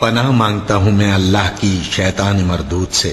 पनाह मांगता हूं मैं अल्लाह की शैतान मरदूत से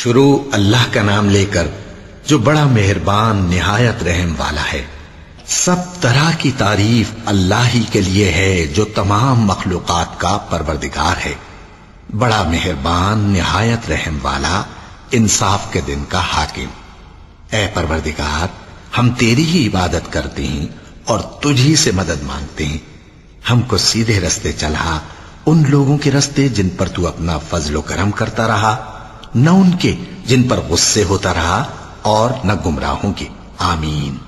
शुरू अल्लाह का नाम लेकर जो बड़ा मेहरबान निहायत रहम वाला है सब तरह की तारीफ अल्लाह ही के लिए है जो तमाम मखलूकात का परवरदिगार है बड़ा मेहरबान निहायत रहम वाला इंसाफ के दिन का हाकिम। ए परवरदिगार, हम तेरी ही इबादत करते हैं और तुझी से मदद मांगते हैं। हमको सीधे रस्ते चला, उन लोगों के रस्ते जिन पर तू अपना फजलो करम करता रहा, न उनके जिन पर गुस्से होता रहा और न गुमराहों के। आमीन।